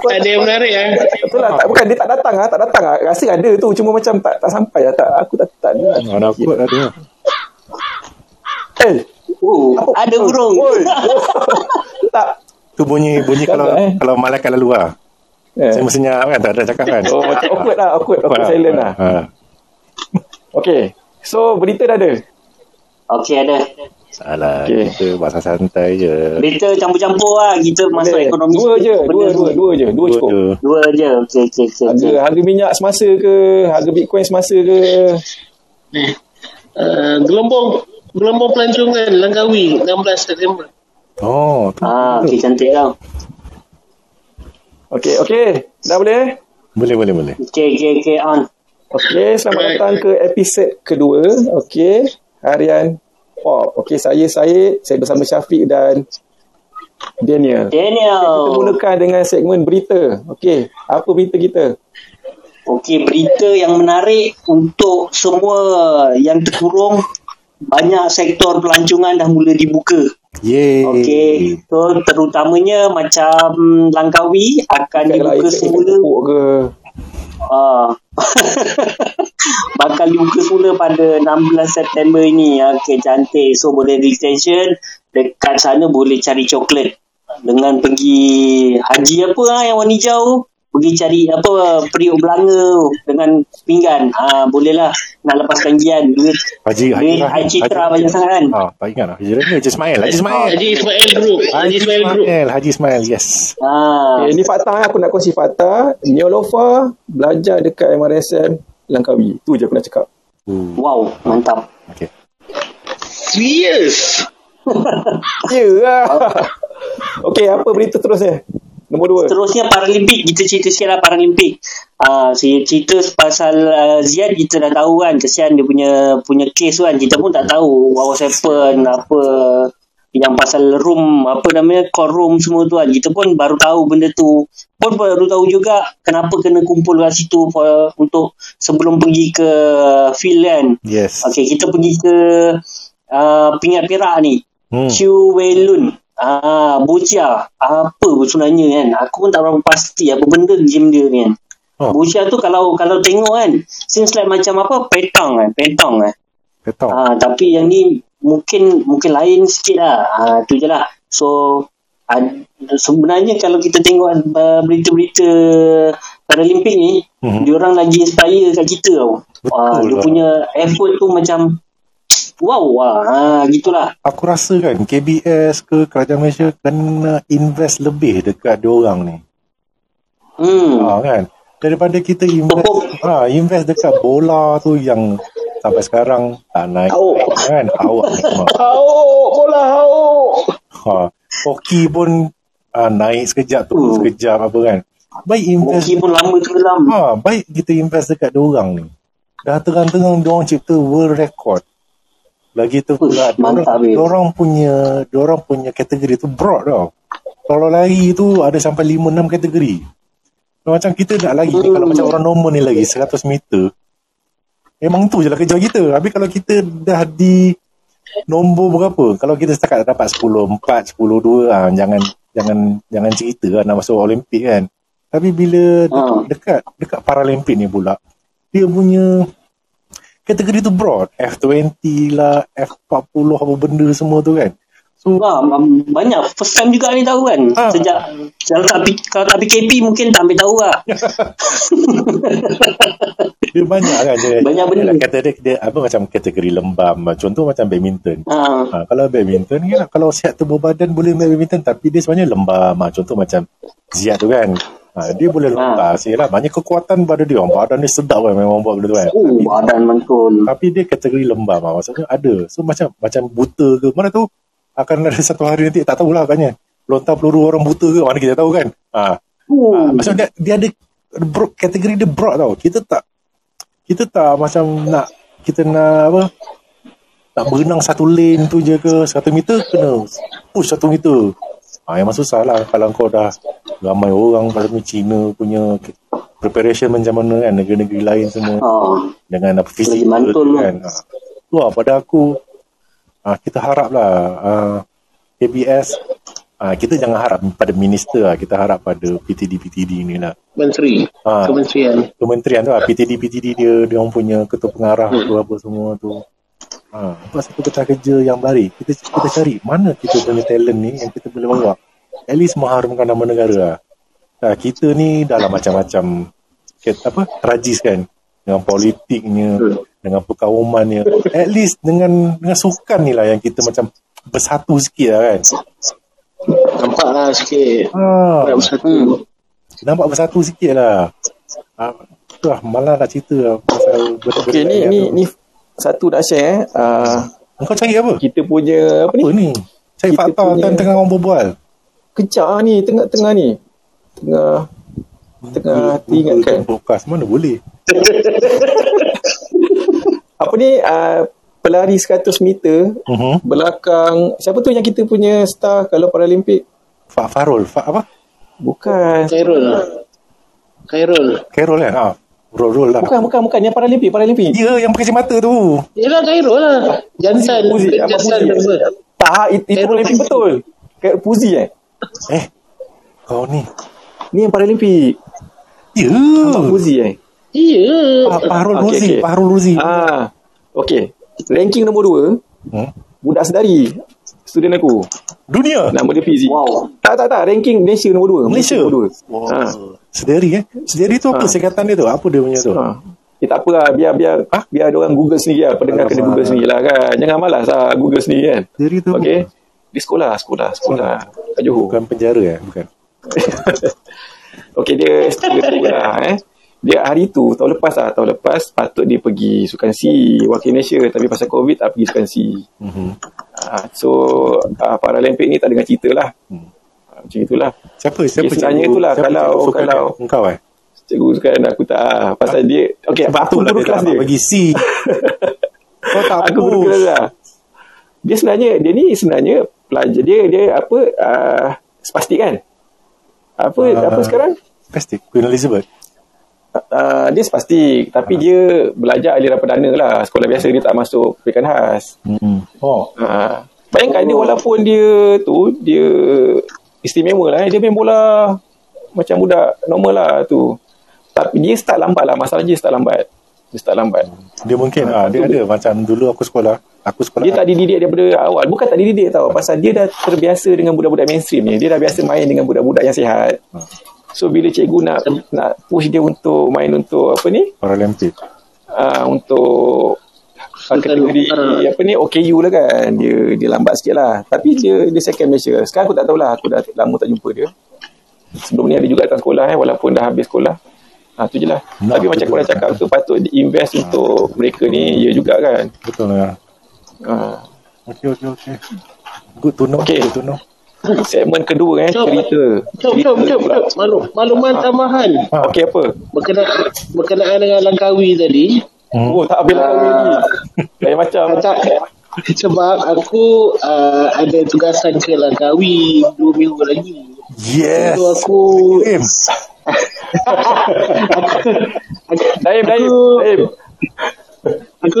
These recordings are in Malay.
Tak ada yang menarik eh. Betul lah, tak, bukan dia tak datang ah, tak datang ah. Rasa ada tu, cuma macam tak tak sampai lah. Tak, aku tak tak ada. Mana aku ada. Eh, Oh, ada burung. oi. tak. Tu bunyi bunyi Tak kalau eh. kalau malaikat lalu lah. Eh. Saya mestinya kan tak ada cakap kan. Oh, macam awkward lah, awkward, awkward silent lah. Ha. Okay. So, berita dah ada. Okey, ada. Salah. Okey. Kita bahasa santai je. Berita campur-campur lah. Kita masuk ekonomi. Dua je, dua, dua, dua je. Dua cukup. je. Dua je. Okey, okey, okey. Harga, okey. harga minyak semasa ke? Harga Bitcoin semasa ke? Uh, gelombang gelombang pelancongan Langkawi 16 September. Oh, tu. Ah, okey, cantik tau. Okay, okay. Dah boleh? Boleh, boleh, boleh. Okey, okey, okey, on. Okay, selamat datang ke episod kedua. Okay, harian pop. Okay, saya Syed. Saya bersama Syafiq dan Daniel. Kita Daniel. mulakan dengan segmen berita. Okay, apa berita kita? Okey, berita yang menarik untuk semua yang terkurung. Banyak sektor pelancongan dah mula dibuka. Yeay. Okey, so terutamanya macam Langkawi akan Kalau dibuka semula. ke? Ah. Bakal dibuka semula pada 16 September ini. Okey, cantik. So, boleh retention. Dekat sana boleh cari coklat. Dengan pergi haji apa lah yang warna hijau. Pergi cari apa periuk belanga dengan pinggan. Ah, boleh lah. Nak lepaskan gian. Duit, Haji, Haji, duit Haji Citra banyak sangat kan. Ah, tak ingat lah. Haji Rahim, Haji Ismail, Haji Ismail. Haji Ismail Group. Haji Ismail Group. Haji Ismail, yes. Ah, Okay, ini fakta eh. aku nak kongsi fakta. Neolofa belajar dekat MRSM Langkawi. Tu je aku nak cakap. Uh, wow, mantap. okay. Serius. Ya lah. Okey, apa berita terusnya? Nombor dua. Seterusnya Paralimpik kita cerita sikit lah Paralimpik. Ah, uh, saya cerita pasal uh, Ziad kita dah tahu kan kesian dia punya punya case kan kita pun tak tahu what was happen apa yang pasal room apa namanya core room semua tu kan kita pun baru tahu benda tu pun baru tahu juga kenapa kena kumpul kat situ for, untuk sebelum pergi ke field kan Yes. Okey, kita pergi ke uh, Pingat Perak ni. Hmm. Hmm. Chiu Wei Lun. Ah, Boccia. Apa sebenarnya kan? Aku pun tak berapa pasti apa benda game dia ni kan. Oh. Boccia tu kalau kalau tengok kan, seems like macam apa? Petang kan, petang kan. Ketong. Ah, tapi yang ni mungkin mungkin lain sikit lah. Ah, tu je lah. So, ad, sebenarnya kalau kita tengok uh, berita-berita Paralimpik ni, Mhm. mm-hmm. diorang lagi inspire kat kita tau. Betul Ah, dia lah. punya effort tu macam wow ah, ah gitulah. Aku rasa kan KBS ke Kerajaan Malaysia kena invest lebih dekat diorang ni. Hmm. Ha, kan? Daripada kita invest Pupuk. ha, invest dekat bola tu yang sampai sekarang tak naik. Awak. Kan? Awak memang. Hau, bola hau. Ha, hoki pun ha, naik sekejap tu, Hmm. sekejap apa kan. Baik invest Hoki pun lama tenggelam. Ha, baik kita invest dekat diorang ni. Dah terang-terang diorang cipta world record. Lagi tu pula Uish, mantap, diorang punya diorang punya kategori tu broad tau. Kalau lari tu ada sampai 5 6 kategori. Macam kita nak lari ni, kalau macam orang normal ni lagi 100 meter. Memang tu je lah kerja kita. Habis kalau kita dah di nombor berapa? Kalau kita setakat dapat 10 4, 10 2, ah, jangan jangan jangan cerita lah nak masuk Olimpik kan. Tapi bila Ah. dekat dekat Paralimpik ni pula dia punya kategori tu broad F20 lah F40 apa benda semua tu kan so mam- banyak first time juga ni tahu kan. Ah. Sejak kalau tak kalau tak PKP mungkin tak ambil tahu lah. dia banyak kan dia, Banyak benda. dia, kata dia, dia apa macam kategori lembam contoh macam badminton Ah. ha, kalau badminton kan kalau sihat tubuh badan boleh main badminton tapi dia sebenarnya lembam ha, contoh macam Ziad tu kan ha, dia boleh lembab ha. lah banyak kekuatan pada dia badan dia sedap kan memang buat benda tu kan Oh, badan mantul. tapi dia kategori lembam lah. Maksudnya ada. So macam macam buta ke. Mana tahu akan ada satu hari nanti tak tahulah katnya. Lontar peluru orang buta ke mana kita tahu kan. Ha. Oh. ha. Maksudnya dia, dia ada bro, kategori dia broad tau. Kita tak kita tak macam nak kita nak apa nak berenang satu lane tu je ke satu meter kena push satu meter. Ha, memang susah lah kalau kau dah ramai orang pada Cina punya preparation macam mana kan negeri-negeri lain semua Ah. dengan apa mantul tu kan. Ha. Tu lah pada aku ah, kita haraplah ah, KBS Ah, kita jangan harap pada minister lah. Kita harap pada PTD-PTD ni lah. Menteri. Ah. Kementerian. Kementerian tu lah. PTD-PTD dia, dia orang punya ketua pengarah tu apa semua tu. Ha, buat satu peta kerja yang baik. Kita kita cari mana kita punya talent ni yang kita boleh bawa. At least mengharumkan nama negara lah. Ha, kita ni dalam macam-macam apa tragis kan dengan politiknya dengan perkaumannya at least dengan dengan sukan ni lah yang kita macam bersatu sikit lah kan Nampak lah sikit. ha, bersatu. nampak bersatu sikit lah ha, tu lah malah nak cerita lah pasal benda-benda Okay, ni, ni, tu. ni satu nak share. eh. Uh, kau cari apa? kita punya, apa ni? apa ni? cari Kita fakta punya- tengah orang berbual Kejap ni, tengah-tengah ni. Tengah, tengah teringatkan. podcast mana boleh Apa ni, uh, pelari 100 meter, uh-huh. belakang, siapa tu yang kita punya star kalau Paralimpik? Fak Farul Fak apa? Bukan. Khairul lah. Khairul. Carol kan? Ah, roll roll lah. Bukan, bukan, bukan. Yang Paralimpik, Paralimpik. Dia yang pakai mata tu. Yelah Khairul lah. Jantan. Puzi, apa? Tak, it, itu Paralimpik betul. Kayak Puzi eh. Eh, kau ni. Ni yang Paralimpik. Ya. Nampak Puzi eh. Iya. Pak Fahrul Okey, Ruzi. okey. Pak Fahrul Ruzi. Ah, okay. Ranking nombor 2, Hmm? budak sedari. Student aku. Dunia. Nama dia Fizi. Wow. Tak, tak, tak. Ranking Malaysia nombor 2. Malaysia. nombor 2. Wow. Ha. Sedari eh. Sedari tu apa Ha. singkatan dia tu? Apa dia punya tu? Ha. Eh, tak apa lah. Biar, biar, ah, biar ada orang Google sendiri lah. Pendengar kena. Google sendiri lah kan. Jangan malas lah Google sendiri kan. Sedari tu Okay. Di sekolah, sekolah, sekolah. Kat Johor. bukan penjara eh? Bukan. Okey dia student aku lah eh. Dia hari tu tahun lepas lah tahun lepas patut dia pergi sukan C wakil Malaysia tapi pasal covid tak pergi sukan C. Mhm. Uh, so uh, Paralimpik ni tak dengar cerita lah. Hmm. Uh, macam itulah. Siapa? Siapa Okay, sebenarnya cikgu- itulah, siapa kalau- cikgu kalau-? Engkau eh? Cikgu sukan aku tak ah, pasal dia okey Sebab aku lah guru dia kelas dia. nak bagi C. Kau tak Aku guru kelas lah. Dia sebenarnya dia ni sebenarnya pelajar dia dia apa uh, spastik kan? Apa Ah. apa sekarang? Plastik. Queen Elizabeth. Uh, dia spastik tapi dia belajar aliran perdana lah. Sekolah biasa dia tak masuk pendidikan khas. Hmm. Oh. uh, bayangkan dia walaupun dia tu dia istimewa lah eh. dia main bola macam budak normal lah tu. Tapi dia start lambat lah. Masalah dia start lambat. Dia start lambat. Dia mungkin ah dia ada macam dulu aku sekolah. Aku sekolah. dia tak dididik daripada awal. Bukan tak dididik tau. Pasal dia dah terbiasa dengan budak-budak mainstream ni. Dia dah biasa main dengan budak-budak yang sihat so bila cikgu nak nak push dia untuk main untuk apa ni Paralimpik. uh, untuk kategori utara. apa ni OKU lah kan dia dia lambat sikit lah tapi dia dia second Malaysia sekarang aku tak tahulah aku dah lama tak jumpa dia sebelum ni ada juga datang sekolah eh walaupun dah habis sekolah ha, tu je lah Nak tapi macam betul. korang cakap tu patut invest untuk mereka ni ya juga kan Betul lah. ha. Okey okey okey. Good to know. Okey. Good to know. segmen kedua eh Jom. cerita Jom, jom, jom, jom. Maklum, makluman tambahan Ha. Okey apa berkenaan, berkenaan dengan Langkawi tadi. Hmm. oh tak habis lah kami lagi lain macam Tak, sebab aku uh, ada tugasan ke Langkawi dua minggu lagi. Yes. So aku. Daim Daim Daim aku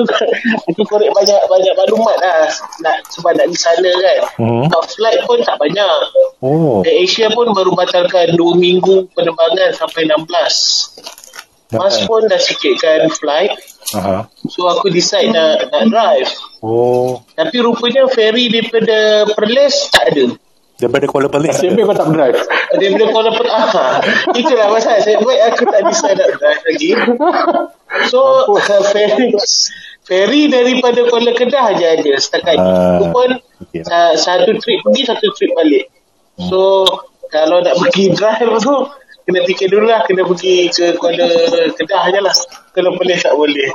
aku korek banyak banyak maklumat lah nak sebab nak di sana kan. Hmm. Hmm. Flight pun tak banyak. Oh. Air Asia pun baru batalkan 2 minggu penerbangan sampai 16. Mas pun dah sikitkan flight. Aha. So aku decide nak, nak drive. Oh. Tapi rupanya ferry daripada Perlis tak ada. Daripada Kuala Pelik. Siapa kau tak drive Daripada Kuala Lumpur. Ah, itulah masalah. Saya buat aku tak decide nak drive lagi. So ferry ferry daripada Kuala Kedah je ada setakat ni. Ah, Itu pun okey. sa- satu trip pergi, satu trip balik. So kalau nak pergi drive tu kena fikir dulu lah kena pergi ke Kuala Kedah je lah. Kalau boleh tak boleh.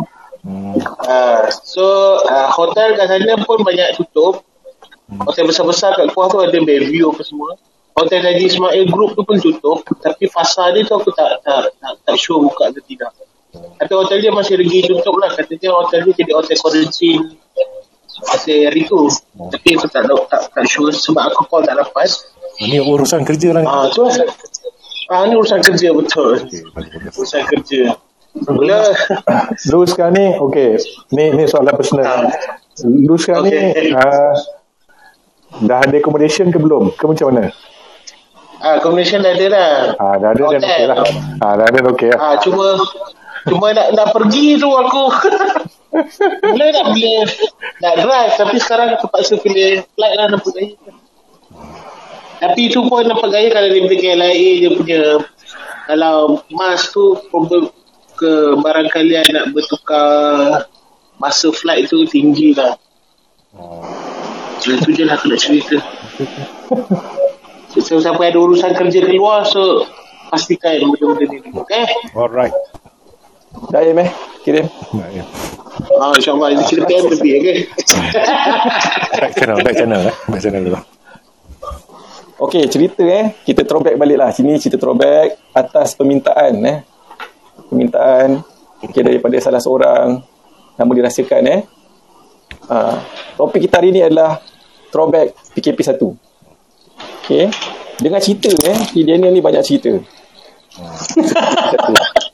Hmm. Uh, so uh, hotel kat sana pun banyak tutup. Hotel besar-besar kat Kuah tu ada Bayview apa semua. Hotel Haji Ismail Group tu pun tutup. Tapi pasar dia tu aku tak tak tak, tak sure buka ke tidak. Tapi hotel dia masih lagi tutup lah. Katanya hotel dia jadi hotel quarantine. Hotel hari tu. Tapi aku tak tahu tak, tak sure sebab aku call tak dapat. Ini urusan kerja lah ni. Ah tu lah. Ah ni urusan kerja betul. Okey. Urusan kerja. Mula Lu sekarang ni Okay Ni ni soalan personal Lu sekarang Okay. ni uh, Dah ada accommodation ke belum? Ke macam mana? Ah, combination dah ada dah. Ah, dah ada dan Hotel. okey lah. Ah, dah ada dan okey lah. Ah, cuma cuma nak nak pergi tu aku. Mula nak pilih nak drive tapi sekarang terpaksa pilih flight lah nampak gaya. Tapi tu pun nampak gaya kalau dia pergi KLIA dia punya kalau mas tu ke barangkali nak bertukar masa flight tu tinggi lah. Itu je lah aku nak cerita. So, siapa yang ada urusan kerja keluar so pastikan benda-benda ni. Okay? Alright. Dah eh? Kirim. Baik, ya. Ah, InsyaAllah ini kita PM lebih, okay? Back channel, back channel eh. Back channel dulu. Okey, cerita eh. Kita throwback balik lah. Sini cerita throwback atas permintaan eh. Permintaan okay, daripada salah seorang nama dirahsiakan eh. Ha, topik kita hari ni adalah throwback PKP 1. Okey. Dengan cerita eh. Si Daniel ni banyak cerita.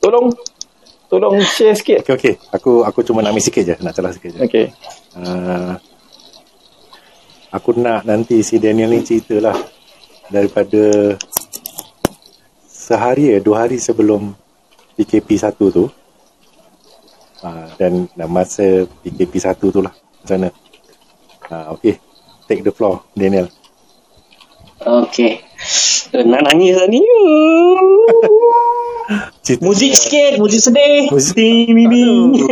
tolong tolong share sikit. Okey, okey. Aku aku cuma nak ambil sikit je. Nak celah sikit je. Okey. Uh, aku nak nanti si Daniel ni ceritalah daripada sehari eh, dua hari sebelum PKP 1 tu uh, dan, masa PKP 1 tu lah macam mana uh, okay take the floor Daniel Okay. Nak nangis lah ni. cerita Muzik sikit, muzik sedih. Muzik- Ding, ding, ding.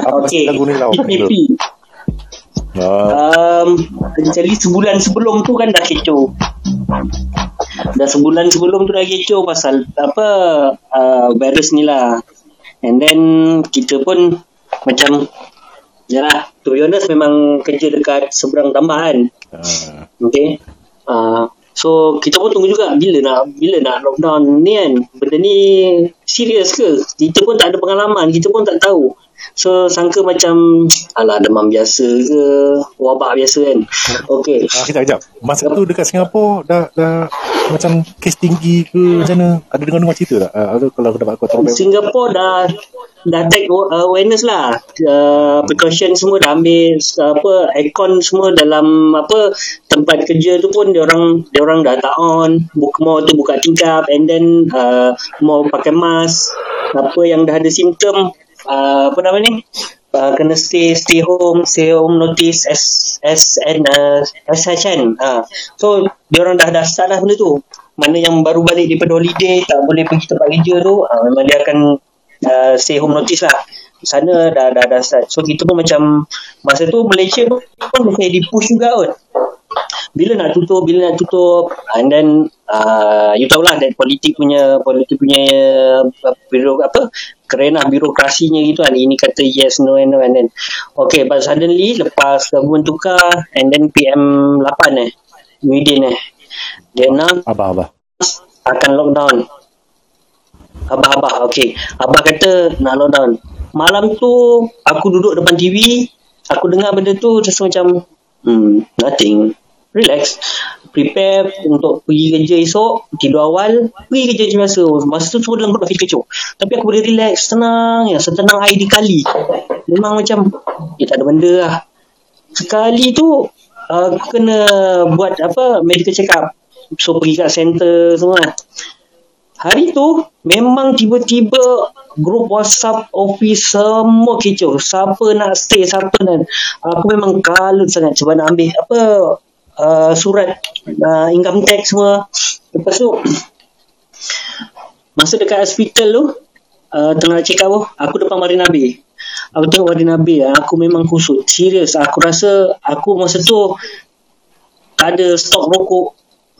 apa Okay. lagu ni lah PPP. uh, Um, jadi sebulan sebelum tu kan dah kecoh. Dah sebulan sebelum tu dah kecoh pasal apa uh, virus ni lah. And then kita pun macam Yalah, to be honest memang kerja dekat seberang tambahan. uh, Okay. Uh, so kita pun tunggu juga bila nak bila nak lockdown ni kan. Benda ni serius ke? Kita pun tak ada pengalaman, kita pun tak tahu. So sangka macam alah demam biasa ke, wabak biasa kan. Okay. Ah, kejap, kejap. Masa tu dekat Singapura dah, dah macam kes tinggi ke macam mana? Ada dengar-dengar cerita tak? Uh, kalau aku dapat kau throwback. Singapore dah dah take awareness lah uh, precaution semua dah ambil apa aircon semua dalam apa tempat kerja tu pun dia orang dia orang dah tak on buka mau tu buka tingkap and then uh, mau pakai mask apa yang dah ada simptom uh, apa nama ni? Uh, kena stay stay home stay home notice S SN uh, SHN uh. so dia orang dah dah lah benda tu. Mana yang baru balik daripada holiday tak boleh pergi tempat kerja tu uh, memang dia akan uh, stay home notice lah. Sana dah dah dah start. So kita pun macam masa tu Malaysia pun macam di push juga kot bila nak tutup bila nak tutup and then uh, you tahulah that politik punya politik punya uh, biro apa kerana birokrasinya gitu kan ini kata yes no and no and then okay but suddenly lepas government tukar and then PM 8 eh Muhyiddin eh dia nak Abah, abah. akan lockdown Abah-abah, okay. Abah kata nak lockdown. Malam tu, aku duduk depan TV, aku dengar benda tu, rasa macam, hmm, nothing. Relax. Prepare untuk pergi kerja esok, tidur awal, pergi kerja macam biasa. Masa tu semua dalam perut feel kecoh. Tapi aku boleh relax, tenang ya, setenang air di kali. Memang macam, eh tak ada benda lah. Sekali tu, uh, aku kena buat apa, medical check up. So pergi kat center semua lah. Hari tu memang tiba-tiba grup WhatsApp office semua kecoh. Siapa nak stay, siapa nak. Aku memang kalut sangat sebab nak ambil apa uh, surat uh, income tax semua. Lepas tu masa dekat hospital tu uh, tengah check up tu, aku depan Marina Bay. Aku tengok Marina Bay, aku memang kusut. Serius, aku rasa aku masa tu tak ada stok rokok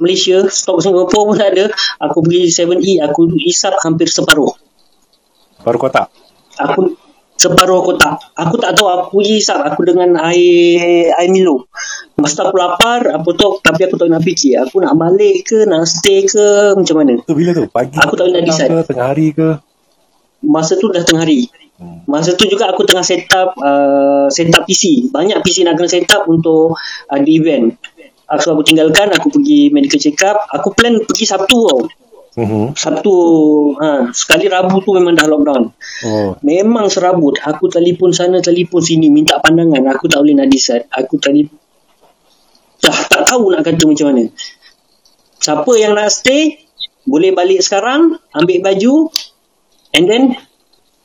Malaysia, stok Singapura pun tak ada. Aku pergi 7E, aku isap hampir separuh. Baru kotak. Aku separuh kotak. Aku tak tahu aku pergi isap aku dengan air air Milo. Masa aku lapar, apa tu tapi aku tak nak fikir. Aku nak balik ke, nak stay ke, macam mana. Tu bila tu? Pagi Aku tak nak decide. ke, tengah hari ke? Masa tu dah tengah hari. Masa tu juga aku tengah set up uh, set up PC. Banyak PC nak kena set up untuk uh, the event. Uh, so aku tinggalkan, aku pergi medical check up. Aku plan pergi Sabtu tau. Uh-huh. Sabtu ha, sekali Rabu tu memang dah lockdown. Oh. Memang serabut. Aku telefon sana, telefon sini, minta pandangan. Aku tak boleh nak decide. Aku telefon tahu nak kata macam mana. Siapa yang nak stay, boleh balik sekarang, ambil baju, and then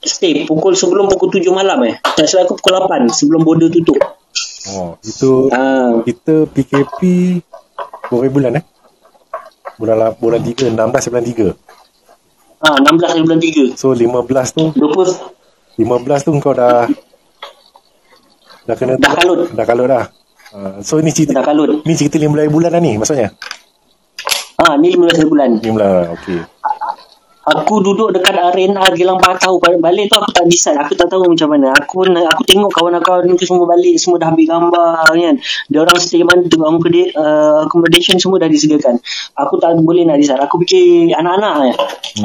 stay pukul sebelum pukul 7 malam eh. Tak salah aku pukul 8 sebelum border tutup. Oh, itu Ah, kita PKP berapa bulan eh? Bulan la- bulan 3, 16 bulan 3. ah 16 hari bulan 3. So 15 tu 20 15 tu kau dah dah kena dah kalut. dah kalut dah. Uh, so ni cerita Dah kalut. ni cerita 15 bulan dah ni maksudnya. Ah, ni 15 hari bulan. 15 okey. Aku duduk dekat arena Gilang Patau. Balik tu aku tak decide. Aku tak tahu macam mana. Aku aku tengok kawan-kawan tu semua balik. Semua dah ambil gambar kan. Dia orang stay mana tu uh, accommodation semua dah disediakan. Aku tak boleh nak decide. Aku fikir anak-anak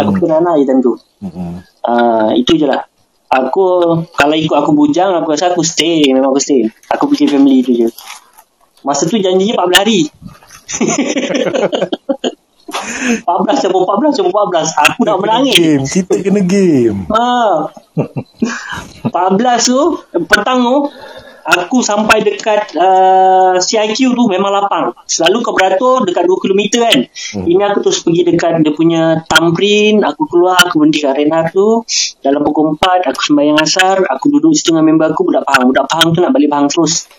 aku Hmm. fikir anak je time tu. Hmm. uh, itu je lah. Aku kalau ikut aku bujang aku rasa aku stay. Memang aku stay. Aku fikir family tu je. Masa tu janjinya 14 hari 14 cabut 14 cabut 14 aku nak menangis Game, kita kena game. Ha. 14 tu petang tu aku sampai dekat uh, CIQ tu memang lapang. Selalu kau beratur dekat 2 km kan. Hmm. Ini aku terus pergi dekat dia punya thumbprint, aku keluar, aku berhenti kat arena tu. Dalam pukul 4 aku sembahyang asar, aku duduk situ dengan member aku budak Pahang. Budak Pahang tu nak balik Pahang terus.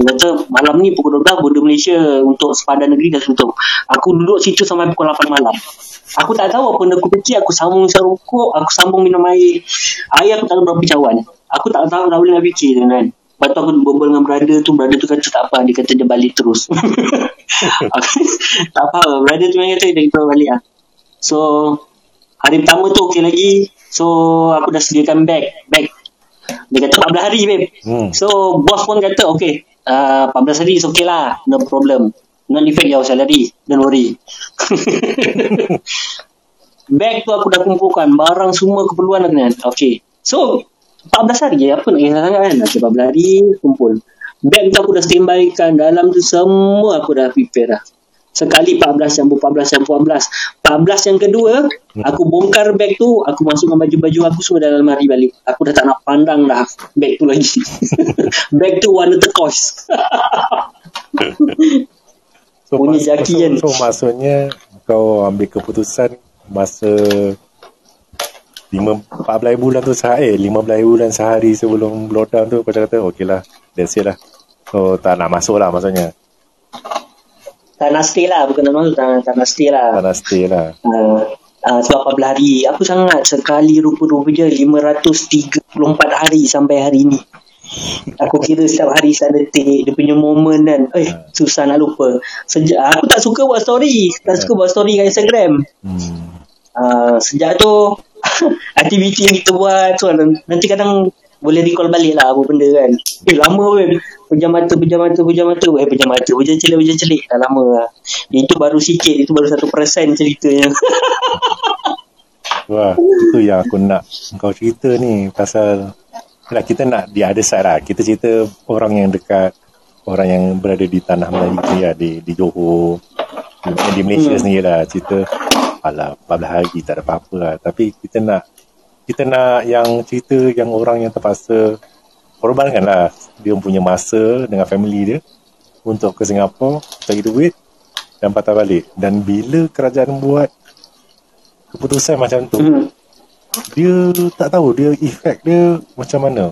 Dia kata malam ni pukul 12 border Malaysia untuk sepadan negeri dah tutup. Aku duduk situ sampai pukul 8 malam. Aku tak tahu apa benda aku kecil, aku sambung isap rokok, aku sambung minum air. Air aku tak tahu berapa cawan. Aku tak tahu tak boleh nak fikir kan. Lepas tu aku berbual dengan brother tu, brother tu kata tak apa, dia kata dia balik terus. Tak apa, brother tu yang kata dia kata balik lah. So, hari pertama tu okey lagi. So, aku dah sediakan bag. Bag. Dia kata 14 hari, babe. Hmm. So, bos pun kata, okay, uh, 14 hari is okay lah. No problem. Not affect your salary. Don't worry. Bag tu aku dah kumpulkan. Barang semua keperluan aku kan. Okay. So, 14 hari je. Apa nak kisah sangat kan? Okay, 14 hari kumpul. Bag tu aku dah standby kan. Dalam tu semua aku dah prepare dah. Sekali 14 campur 14 campur 14. 14 yang kedua, aku bongkar bag tu, aku masukkan baju-baju aku semua dalam lemari balik. Aku dah tak nak pandang dah bag tu lagi. bag tu warna turquoise. So, Bunyi mas- jaki so, kan. so, maksudnya kau ambil keputusan masa 5 14 bulan tu sehari, eh, 15 bulan sehari sebelum lockdown tu kau cakap okey lah, that's it lah. So tak nak masuk lah maksudnya. Tak nak stay lah. Bukan nak masuk, tak, tak nak stay lah. Tak nak stay lah. Uh, uh, sebab 14 hari Aku sangat Sekali rupa-rupa je 534 hari Sampai hari ni Aku kira setiap hari Setiap detik Dia punya moment kan Eh susah nak lupa Sejak Aku tak suka buat story Tak suka buat story kat Instagram Hmm. uh, Sejak tu Aktiviti yang kita buat so, Nanti kadang boleh recall balik lah apa benda kan. Eh lama weh. Pejam mata, pejam mata, pejam mata. Eh pejam mata, pejam celik, pejam celik. Dah lama lah. Itu baru sikit. Itu baru satu persen ceritanya. Wah, itu yang aku nak kau cerita ni pasal lah kita nak di other side lah. Kita cerita orang yang dekat orang yang berada di tanah Melayu ni lah, di, di Johor di, di Malaysia hmm. sendiri lah cerita alah 14 hari tak ada apa-apa lah. Tapi kita nak kita nak yang cerita yang orang yang terpaksa korbankan lah dia punya masa dengan family dia untuk ke Singapura cari duit dan patah balik. Dan bila kerajaan buat keputusan macam tu, Hmm. dia tak tahu dia efek dia macam mana.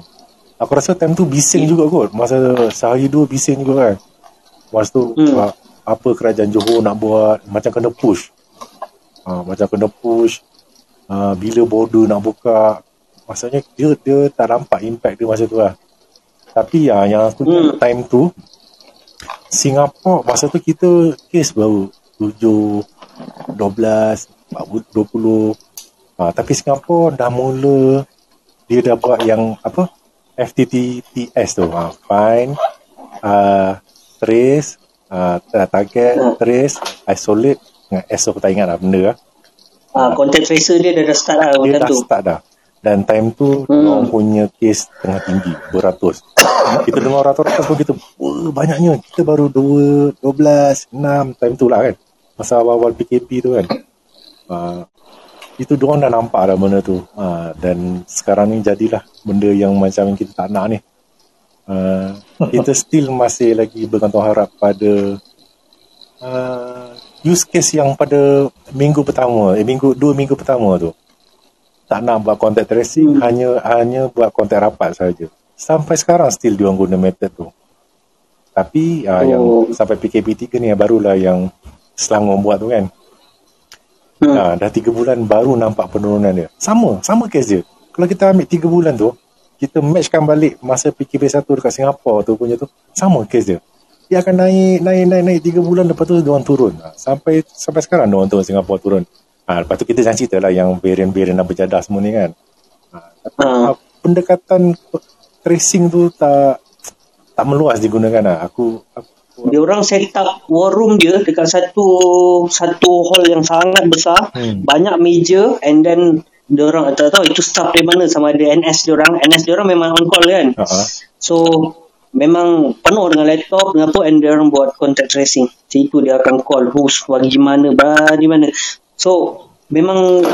Aku rasa time tu bising juga kot. Masa sehari dua bising juga kan. Masa tu Hmm. hmm. apa kerajaan Johor nak buat macam kena push. Ha, macam kena push. Ha, bila border nak buka. Maksudnya dia dia tak nampak impact dia masa tu lah. Tapi ya, yang aku Hmm. time tu Singapura masa tu kita kes baru. 7 12 20 ha, tapi Singapura dah mula dia dah buat yang apa? FTTTS tu. Ha, find uh, trace. Uh, target Hmm. trace isolate. Dengan S aku tak ingat lah benda lah. Ah, content tracer dia dah, dah start lah dia dah tu. start dah dan time tu Hmm. orang punya kes tengah tinggi beratus. Kita dengar ratus-ratus pun kita wah banyaknya. Kita baru 2 12 6 time tu lah kan. Masa awal-awal PKP tu kan. Uh, itu diorang dah nampak dah benda tu. Uh, dan sekarang ni jadilah benda yang macam kita tak nak ni. Uh, kita still masih lagi bergantung harap pada uh, use case yang pada minggu pertama, eh minggu dua minggu pertama tu. Tak nak buat contact tracing, hmm. hanya hanya buat contact rapat saja. Sampai sekarang still dia orang guna method tu. Tapi uh, oh. yang sampai PKP 3 ni barulah yang Selangor buat tu kan. Hmm. Uh, dah 3 bulan baru nampak penurunan dia. Sama, sama case je. Kalau kita ambil 3 bulan tu, kita matchkan balik masa PKP 1 dekat Singapura tu punya tu, sama case dia. Dia akan naik, naik, naik, naik 3 bulan lepas tu dia orang turun. Uh, sampai sampai sekarang dia orang turun Singapura turun. Ha, lepas tu kita jangan cerita lah yang varian-varian dan berjadah semua ni kan. Ha, uh. pendekatan tracing tu tak tak meluas digunakan lah. Aku, aku dia orang set up war room dia dekat satu satu hall yang sangat besar, hmm. banyak meja and then dia orang tak tahu itu staff dari mana sama ada NS dia orang. NS dia orang memang on call kan. Uh-huh. So memang penuh dengan laptop dengan apa and dia orang buat contact tracing. Situ dia akan call who's bagi mana, bagi mana. So memang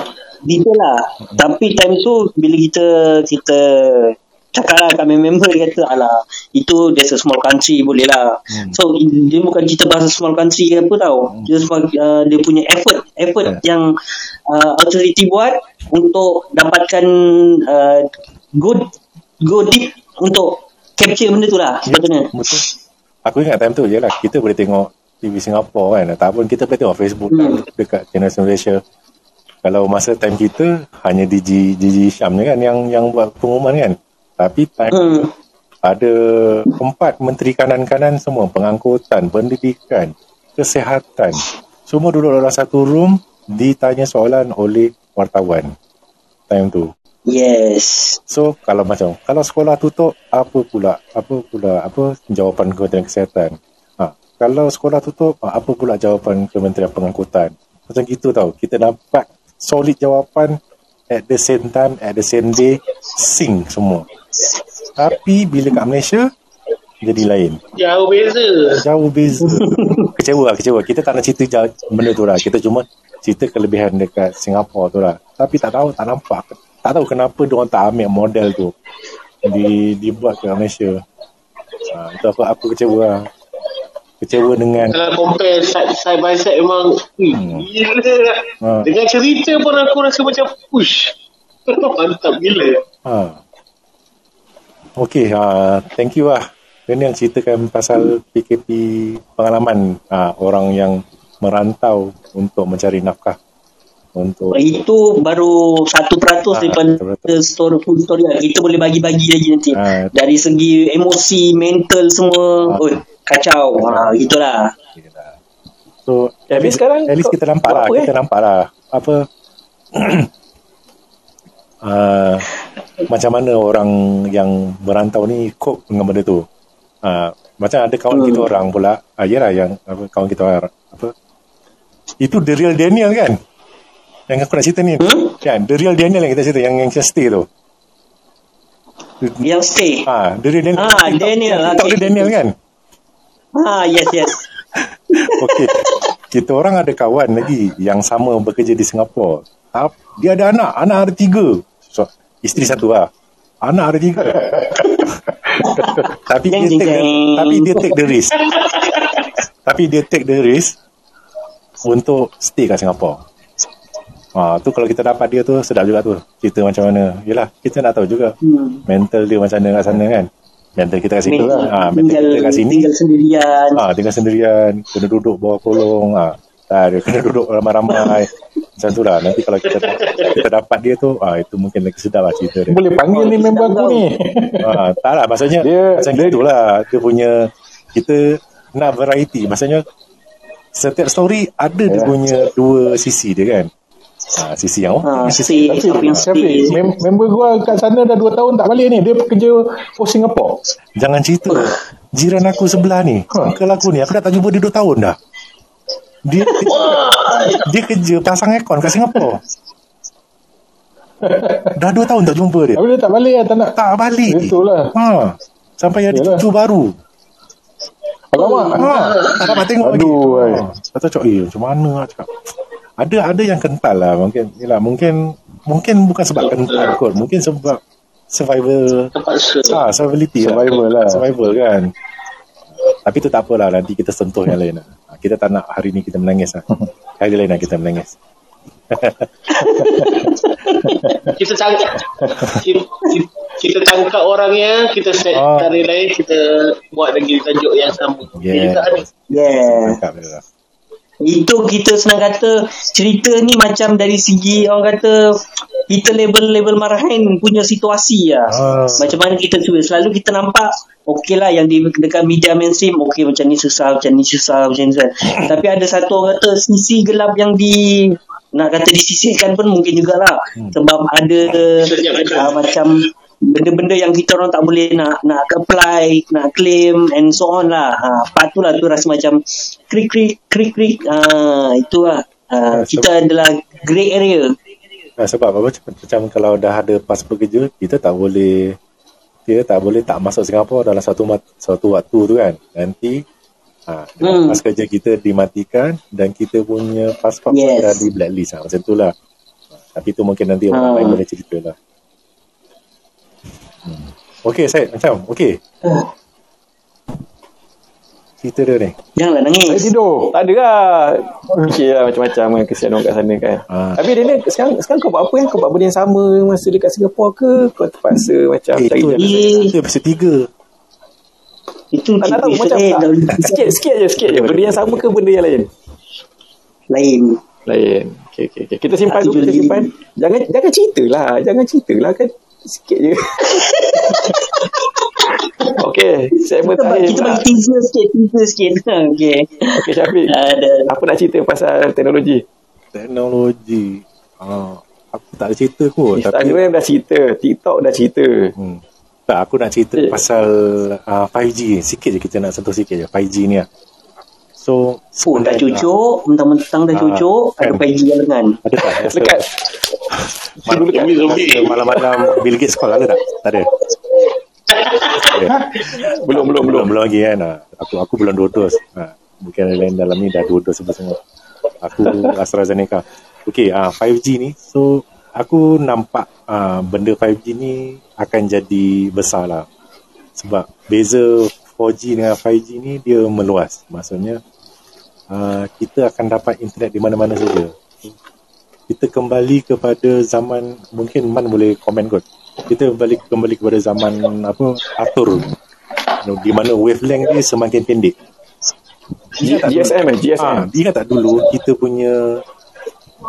detail lah. Tapi time tu bila kita kita cakap lah kami member dia kata alah itu there's a small country boleh lah. Hmm. So dia bukan cerita bahasa small country ke apa tau. Hmm. Dia, uh, dia punya effort effort yeah. yang uh, authority buat untuk dapatkan uh, good good deep untuk capture benda tu lah sebetulnya. Yeah, betul. Aku ingat time tu je lah kita boleh tengok TV Singapore kan. Ataupun kita boleh tengok Facebook hmm. kan, dekat channel Malaysia. Kalau masa time kita hanya DJ DJ Syam kan yang yang buat pengumuman kan. Tapi time hmm. ada empat menteri kanan-kanan semua pengangkutan pendidikan kesihatan. Semua duduk dalam satu room ditanya soalan oleh wartawan. Time tu. Yes. So kalau macam kalau sekolah tutup apa pula apa pula apa jawapan Kementerian Kesihatan kalau sekolah tutup, ah, apa pula jawapan Kementerian Pengangkutan? Macam gitu tau. Kita dapat solid jawapan at the same time, at the same day, sing semua. Tapi bila kat Malaysia, jadi lain. Jauh beza. Jauh beza. kecewa lah, kecewa. Kita tak nak cerita jauh, benda tu lah. Kita cuma cerita kelebihan dekat Singapura tu lah. Tapi tak tahu, tak nampak. Tak tahu kenapa diorang tak ambil model tu. Di, dibuat ke Malaysia. Ha, itu aku, aku kecewa lah kecewa dengan kalau compare side, side by side memang hmm. gila ha. dengan cerita pun aku rasa macam push mantap gila ha. ok ha. thank you lah ini yang ceritakan pasal PKP pengalaman ha, orang yang merantau untuk mencari nafkah untuk itu baru satu peratus ha, daripada story full story lah. kita boleh bagi-bagi lagi nanti ha, dari segi emosi mental semua ha. oh, kacau. Ha, gitulah so tapi sekarang at least kita nampak lah kita eh? nampak lah. Apa? Uh, macam mana orang yang berantau ni cope dengan benda tu? Uh, macam ada kawan hmm. kita orang pula. Uh, yalah yang apa, kawan kita orang apa? Itu the real Daniel kan? Yang aku nak cerita ni. Hmm? kan? The real Daniel yang kita cerita yang yang stay tu. Yang stay ah ha, the real Daniel. Ah Daniel tak okay. Daniel kan Ah, yes, yes. Okey. Kita orang ada kawan lagi yang sama bekerja di Singapura. Dia ada anak. Anak ada tiga. So, isteri satu lah. Anak ada tiga. tapi, dia take the, tapi dia take the risk. tapi dia take the risk untuk stay kat Singapura. Ha, tu kalau kita dapat dia tu sedap juga tu. Cerita macam mana. Yelah, kita nak tahu juga. Hmm. Mental dia macam mana kat sana kan. Mental kita kat situ lah. Ha, mental tinggal, kita kat sini. Tinggal sendirian. Ha, tinggal sendirian. Kena duduk bawah kolong. Ha. Tak ada. Kena duduk ramai-ramai. Macam tu lah. Nanti kalau kita kita dapat dia tu, ha, itu mungkin lagi sedap lah cerita dia. Boleh panggil oh, ni member aku ni. Ha, tak lah. Maksudnya, dia, macam dia, itulah. Dia punya, kita nak variety. Maksudnya, setiap story ada dia ya. punya dua sisi dia kan. Ha, sisi yang ha, sisi, tapi, tapi mem- member gua kat sana dah 2 tahun tak balik ni. Dia kerja for Singapore. Jangan cerita. Jiran aku sebelah ni. Ha. uncle aku ni. Aku dah tak jumpa dia 2 tahun dah. Dia dia kerja pasang aircon kat Singapore. Dah 2 tahun tak jumpa dia. Tapi dia tak balik lah tak nak tak balik. Betul lah ha. sampai ada cucu baru. Alamak. Ha. Tak dapat tengok Aduh, lagi ha. Tak tahu eh, macam mana? Lah cakap ada ada yang kental lah mungkin yalah mungkin mungkin bukan sebab kental kot mungkin sebab survival ah survivability survival lah. lah survival kan tapi tu tak apalah nanti kita sentuh yang lain lah Ha, kita tak nak hari ni kita menangis lah. Hari lain lah kita menangis. Kita tangkap kita, tangkap orangnya, kita set Ah. hari lain, kita buat lagi tajuk yang sama. Yeah. Tak ada. Yeah. Itu kita senang kata cerita ni macam dari segi orang kata kita label-label marahin punya situasi lah. Ah. Macam mana kita cuba. Selalu kita nampak okey lah yang di dekat media mainstream okey macam ni susah, macam ni susah, macam ni susah. Tapi ada satu orang kata sisi gelap yang di nak kata disisihkan pun mungkin jugalah. Sebab ada uh, macam benda-benda yang kita orang tak boleh nak nak apply, nak claim and so on lah. Ha, part tu lah tu rasa macam krik krik krik krik. Ha, itu lah. Ah, Ha, kita adalah grey area. Nah, sebab apa macam, macam kalau dah ada pasport kerja kita tak boleh kita tak boleh tak masuk Singapura dalam satu mat- satu waktu tu kan nanti ha, Hmm. pas kerja kita dimatikan dan kita punya pasport Yes. dah di blacklist ha, macam tu lah ha, tapi tu mungkin nanti orang Ha. lain boleh cerita lah. Okey Syed macam okey cerita dia ni Janganlah Saya nangis. tidur. Tak ada lah. Fikir lah macam-macam kan kesian orang kat sana kan. Ah. Tapi dia ni sekarang, sekarang kau buat apa kan? Kau buat benda yang sama masa dekat Singapura ke? Kau terpaksa macam eh, cari jalan? Eh. itu episod 3 Itu Tak nak tahu macam lain. tak, sikit sikit je sikit je. Benda yang sama ke benda yang lain? lain. Lain. Okey okey okey. Kita simpan dulu, kita simpan. Jangan jangan cerita lah, jangan cerita lah kan. Sikit je. Okey, segmen Kita, terakhir. kita bagi teaser sikit, teaser sikit. Okey. Okey Syafiq. Ada. Apa nak cerita pasal teknologi? teknologi ha, aku tak ada cerita kot tapi Instagram dah cerita, TikTok dah cerita. Hmm. Tak, aku nak cerita Eh. pasal uh, 5G. Sikit je kita nak sentuh sikit je. 5G ni lah. So, Pun dah cucuk, mentang-mentang dah Ah, cucuk, ada kan. pagi lengan. Ada tak? Dekat. Malam, malam-malam Bill Gates call ada tak? Tak ada. Okay. Belum belum belum. belum lagi kan. Aku aku belum dua dos. Ha, mungkin yang lain dalam ni dah dua dos semua. Aku AstraZeneca. Okey, ah 5G ni. So aku nampak ah, benda 5G ni akan jadi besar lah. Sebab beza 4G dengan 5G ni dia meluas. Maksudnya ah, kita akan dapat internet di mana-mana saja. Kita kembali kepada zaman mungkin Man boleh komen kot. Kita balik kembali kepada zaman apa atur di mana wavelength dia semakin pendek. G- GSM eh, GSM. Ha, dia tak dulu kita punya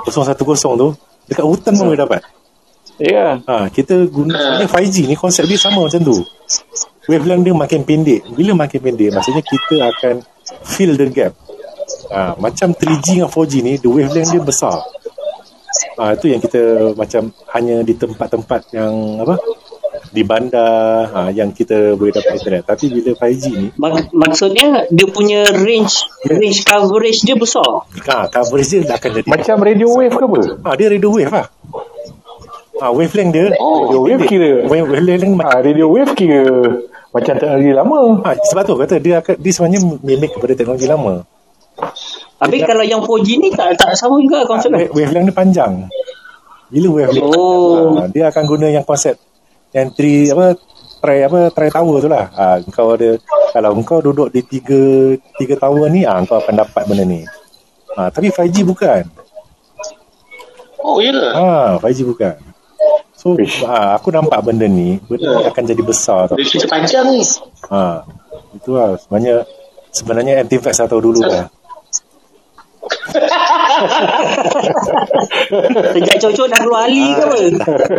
010 tu dekat hutan pun boleh dapat. Ya. Ha, kita guna sebenarnya 5G ni konsep dia sama macam tu. Wavelength dia makin pendek. Bila makin pendek maksudnya kita akan fill the gap. Ha, macam 3G dengan 4G ni the wavelength dia besar. Ha, itu yang kita macam hanya di tempat-tempat yang apa di bandar ha, yang kita boleh dapat internet. Tapi bila 5G ni Mak- maksudnya dia punya range range coverage dia besar. ha, coverage dia akan jadi Macam radio wave ke apa? ha, dia radio wave lah. Ha, wavelength dia Oh, radio wave kira. Wave- wavelength macam Ah, radio wave kira macam teknologi lama. ha, sebab tu kata dia akan dia sebenarnya mimik kepada teknologi lama. Tapi kalau yang 4G ni tak tak sama juga konsep. Wa- wavelength dia panjang. Bila wavelength Oh. ha, dia akan guna yang konsep yang tri apa try apa try tower tu lah. Ha, kau ada kalau kau duduk di tiga tiga tower ni ah ha, kau akan dapat benda ni. Ha, tapi 5G bukan. Oh, ya ke? Ha, 5G bukan. So ha, aku nampak benda ni benda ni akan jadi besar tau. Dia cerita panjang ni. Ha, itu lah sebenarnya sebenarnya anti-vax saya tahu dulu lah. Sejak cocok dah keluar ali ke apa?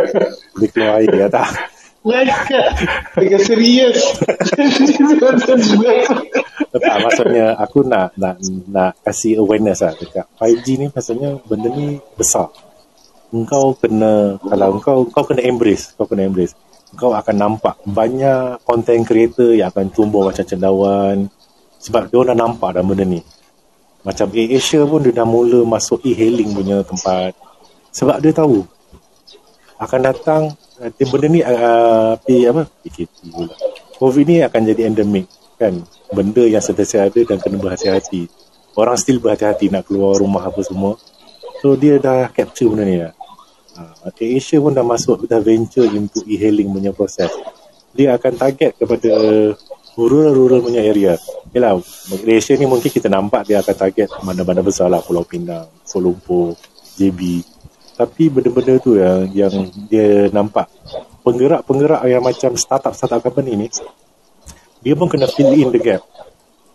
Dia keluar air ya tak. Dengan serius. tak maksudnya aku nak nak nak kasih awareness lah dekat 5G ni maksudnya benda ni besar. Engkau kena kalau engkau kau kena embrace, kau kena embrace. Kau akan nampak banyak content creator yang akan tumbuh macam cendawan sebab dia dah nampak dah benda ni. Macam Air Asia pun dia dah mula masuk e-hailing punya tempat. Sebab dia tahu akan datang uh, benda ni uh, apa PKP pula. COVID ni akan jadi endemik kan. Benda yang sentiasa ada dan kena berhati-hati. Orang still berhati-hati nak keluar rumah apa semua. So dia dah capture benda ni lah. Uh, Asia pun dah masuk dah venture into e-hailing punya proses. Dia akan target kepada rural-rural punya area. Yalah, Malaysia ni mungkin kita nampak dia akan target mana-mana besar lah Pulau Pinang, Kuala Lumpur, JB. Tapi benda-benda tu yang yang dia nampak penggerak-penggerak yang macam startup-startup company ni dia pun kena fill in the gap.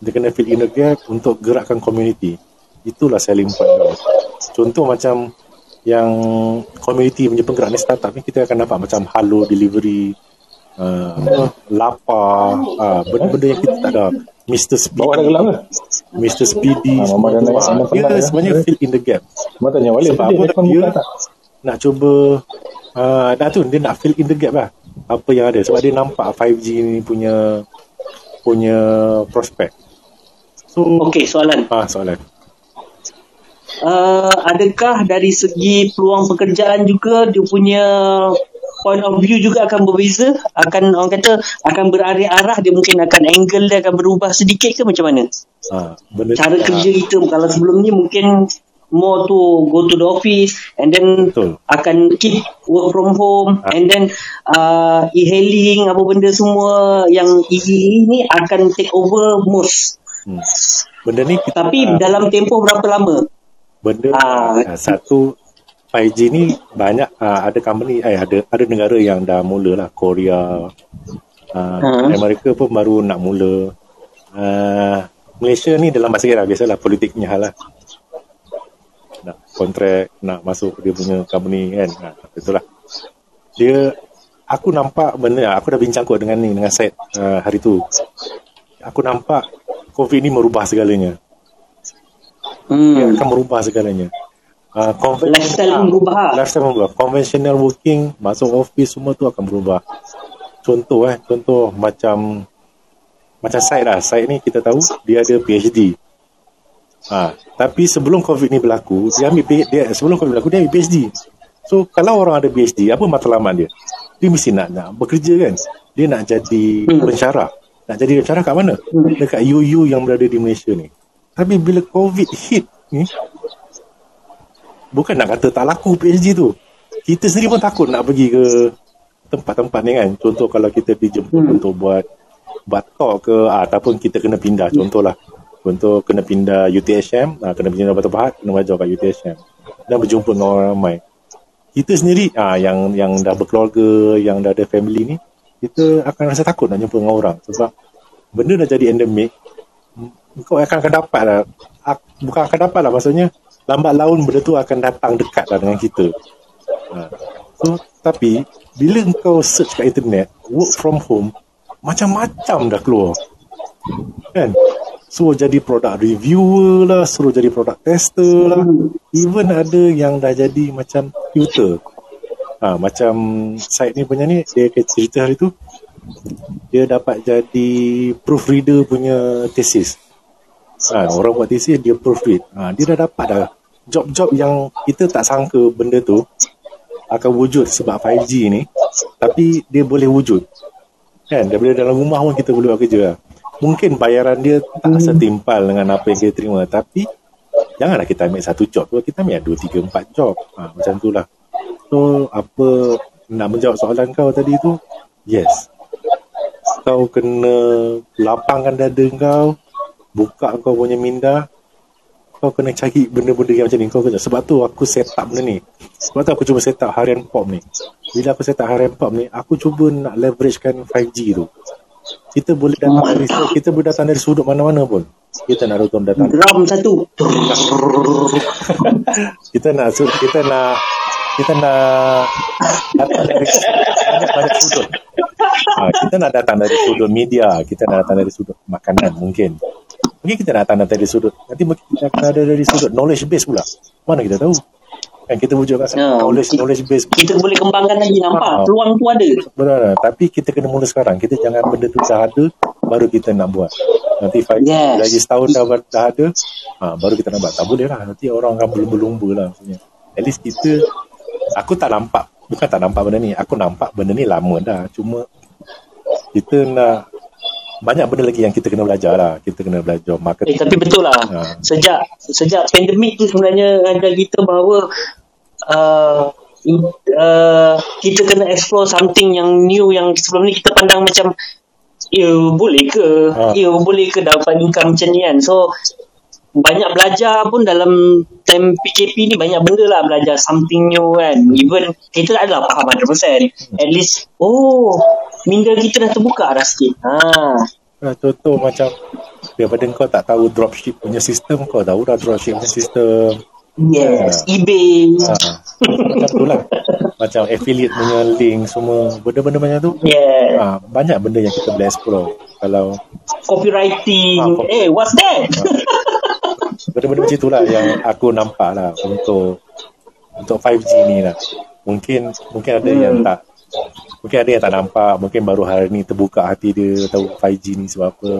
Dia kena fill in the gap untuk gerakkan community. Itulah selling point dia. Contoh macam yang community punya penggerak ni startup ni kita akan nampak macam Halo Delivery, uh, Lapa, uh, benda-benda yang kita tak ada. Mr. Bawa dah Speedy, gelang ke? Mr. Speedy, Ah, semua dah naik Ah, sana Dia ya. sebenarnya fill in the gap. Mak tanya balik. Sebab Dia dia tak? nak cuba uh, nak tu dia nak fill in the gap lah apa yang ada sebab dia nampak 5G ni punya punya prospek so Okey, soalan. ah soalan Uh, adakah dari segi peluang pekerjaan juga dia punya point of view juga akan berbeza? Akan orang kata akan berarah-arah dia mungkin akan angle dia akan berubah sedikit ke macam mana? ah benda Cara tu, kerja kita kalau sebelum ni mungkin more to go to the office and then Betul. akan keep work from home Ah. and then uh, e-hailing apa benda semua yang e ni akan take over most. hmm. benda ni kita Tapi ah, dalam tempoh berapa lama? benda ah, satu 5G ni banyak ah, ada company eh ada ada negara yang dah mula lah. Korea Hmm. Amerika pun baru nak mula. Ah, Malaysia ni dalam masa lah biasalah politiknya hal lah. Nak kontrak nak masuk dia punya company kan. Ha, itulah. Dia aku nampak benda aku dah bincang kot dengan ni dengan set uh, hari tu. Aku nampak covid ni merubah segalanya. Dia Hmm. akan merubah segalanya uh, conventional, Lifestyle pun berubah. Lah. lifestyle pun berubah. Conventional working masuk office semua tu akan berubah. Contoh eh contoh macam macam Syed lah. Syed ni kita tahu dia ada PhD ha, tapi sebelum COVID ni berlaku dia ambil dia sebelum COVID berlaku dia ambil PhD so kalau orang ada PhD apa matlamat dia? Dia mesti nak nak bekerja kan? Dia nak jadi Hmm. pensyarah. Nak jadi pensyarah kat mana? Dekat UU yang berada di Malaysia ni. Tapi bila COVID hit ni bukan nak kata tak laku PhD tu. Kita sendiri pun takut nak pergi ke tempat-tempat ni kan. Contoh kalau kita dijemput Hmm. untuk buat talk ke ah, ataupun kita kena pindah. Contohlah contoh kena pindah UTHM ah, kena pindah Batu Pahat kena wajar kat UTHM dan berjumpa dengan orang ramai. Kita sendiri ah, yang yang dah berkeluarga yang dah ada family ni kita akan rasa takut nak jumpa dengan orang. Sebab benda dah jadi endemik kau akan akan dapat lah. Bukan akan dapat lah maksudnya lambat laun benda tu akan datang dekat lah dengan kita. Ha. so tapi bila kau search kat internet work from home macam-macam dah keluar. Kan? Suruh jadi product reviewer lah suruh jadi product tester lah. Even ada yang dah jadi macam tutor. Ha, macam site ni punya ni dia cerita hari tu dia dapat jadi proofreader punya thesis ha, orang buat thesis dia proofread ha, dia dah dapat dah. Job-job yang kita tak sangka benda tu akan wujud sebab 5G ni. Tapi dia boleh wujud. Kan? Daripada dalam rumah pun kita boleh buat kerja lah. mungkin bayaran dia tak setimpal dengan apa yang kita terima. Tapi janganlah kita ambil satu job tu kita ambil dua, tiga, empat job. Ha, macam tu lah. So apa nak menjawab soalan kau tadi tu? Yes. Kau kena lapangkan dada kau buka kau punya minda kau kena cari benda-benda yang macam ni. Kau kena sebab tu aku set up benda ni. Sebab tu aku cuba set up harian pop ni. Bila aku set up harian pop ni aku cuba nak leveragekan 5G tu. Kita boleh datang dari kita boleh datang dari sudut mana-mana pun. Kita nak datang datang. Drum satu. kita nak kita nak kita nak datang dari banyak banyak sudut. Ha, kita nak datang dari sudut media kita nak datang dari sudut makanan mungkin mungkin kita nak datang dari sudut. Nanti mungkin kita akan ada dari sudut knowledge base pula. Mana kita tahu? Kan kita wujudkan Ya, knowledge knowledge base Kita boleh kembangkan lagi nampak? Ah. peluang tu ada. benar. Tapi kita kena mula sekarang. Kita jangan benda tu dah ada baru kita nak buat. Nanti five Yes. lagi setahun dah, dah ada ha, baru kita nak buat. Tak boleh lah. Nanti orang akan berlumba-lumba lah maksudnya. At least kita aku tak nampak. Bukan tak nampak benda ni. Aku nampak benda ni lama dah. Cuma kita nak banyak benda lagi yang kita kena belajar lah kita kena belajar Eh, marketing tapi betul lah. Ha. Sejak sejak pandemik tu sebenarnya ajar kita bahawa uh, uh, kita kena explore something yang new yang sebelum ni kita pandang macam ya boleh ke Ha. ya boleh ke dapat income macam ni kan so banyak belajar pun dalam time PKP ni banyak benda lah belajar something new kan. Even kita tak adalah faham 100% at least oh minda kita dah terbuka dah sikit. Ha. Nah, contoh macam daripada kau tak tahu dropship punya sistem kau tahu dah dropship punya sistem. Yes ebay. Ha, macam tu lah. Macam affiliate punya link semua benda-benda macam tu. Yeah ha, banyak benda yang kita boleh explore. Kalau copywriting. Ah, copy- eh what's that benda-benda macam itulah yang aku nampak lah untuk untuk 5G ni lah. Mungkin mungkin ada yang Hmm. tak mungkin ada yang tak nampak mungkin baru hari ni terbuka hati dia tahu 5G ni sebab apa.